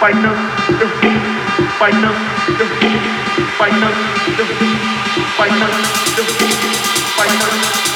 final, the final, the final, the final.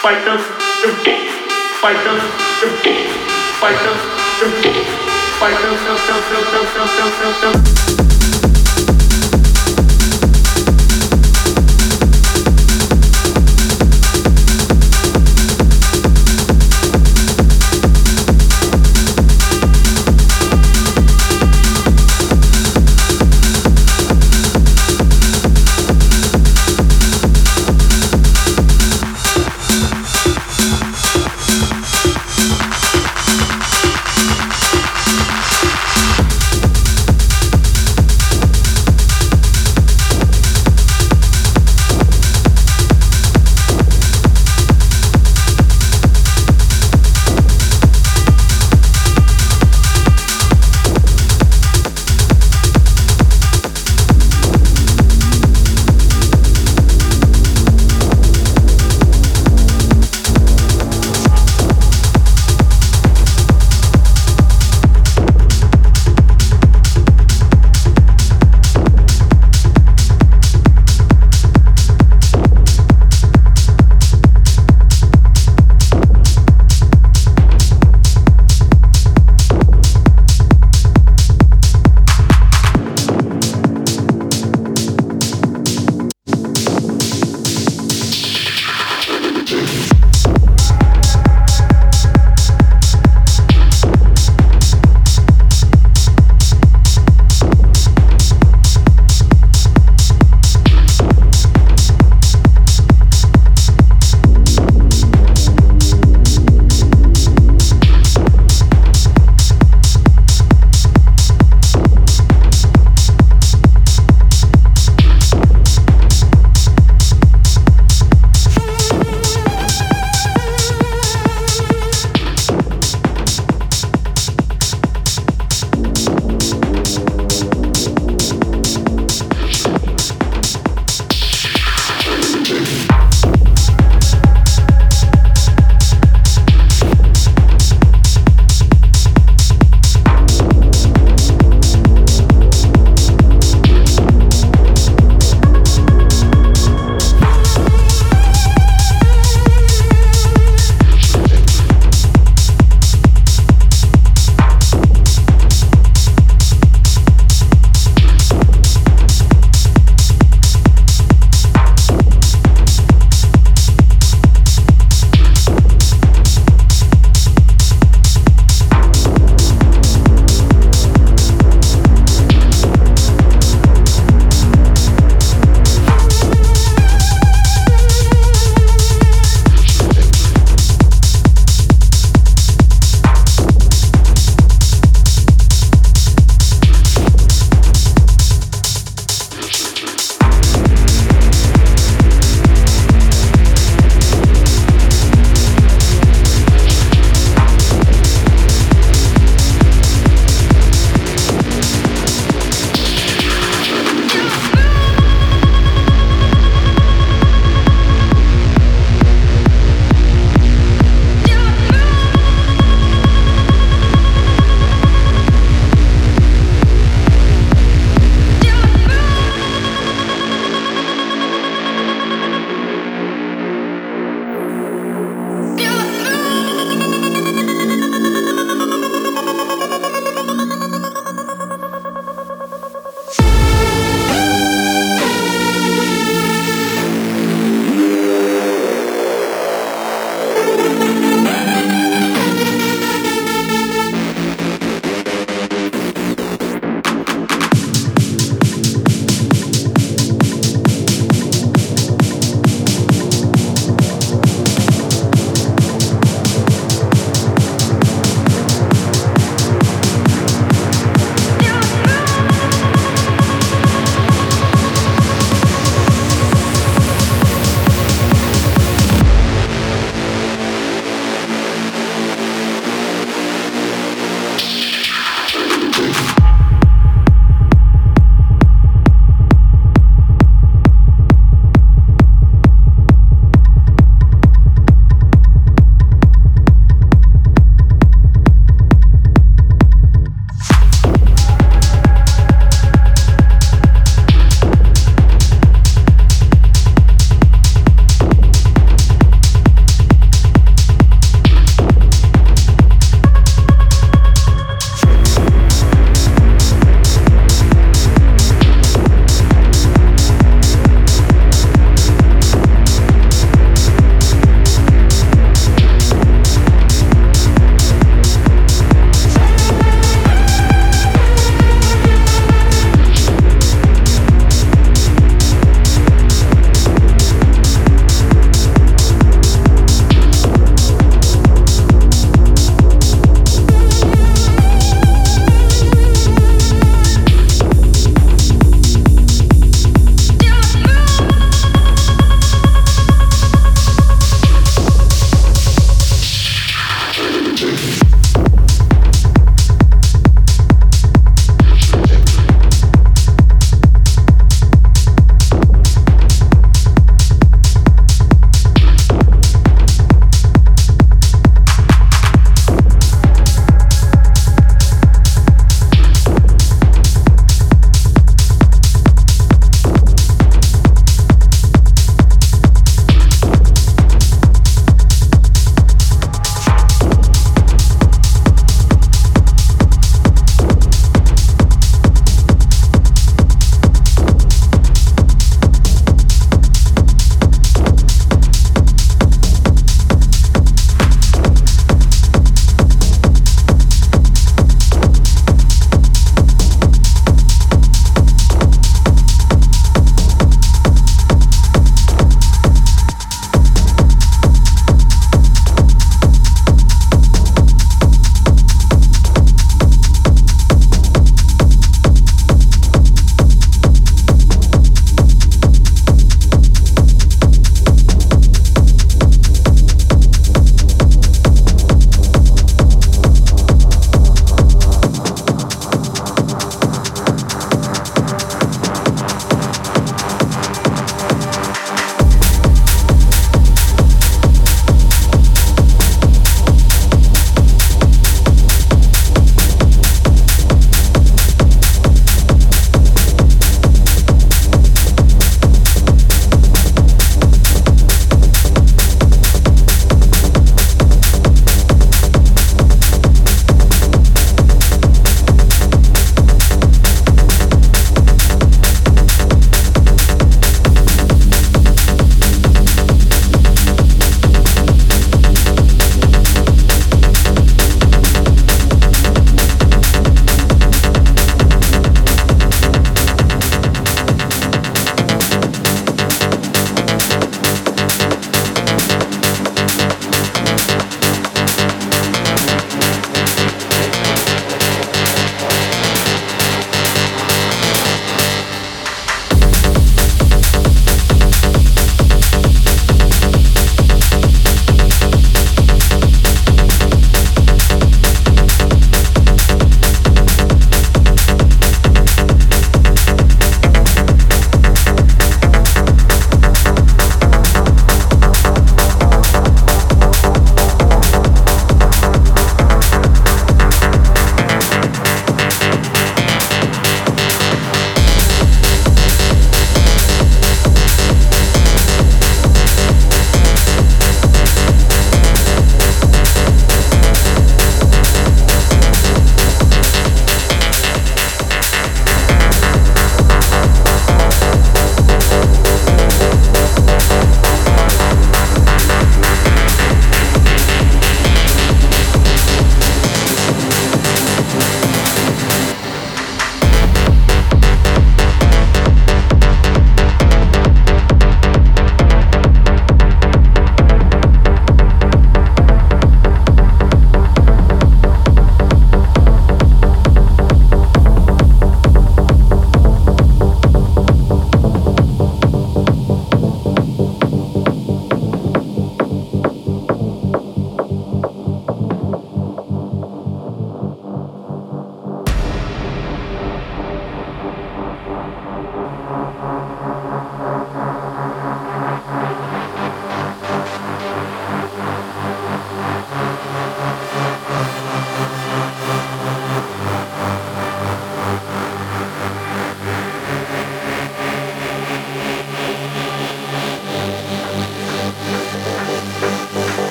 fighters, fighters, fighters, fighters, fighters, fighters, fighters, fighters, fighters, fighters, fighters, fighters,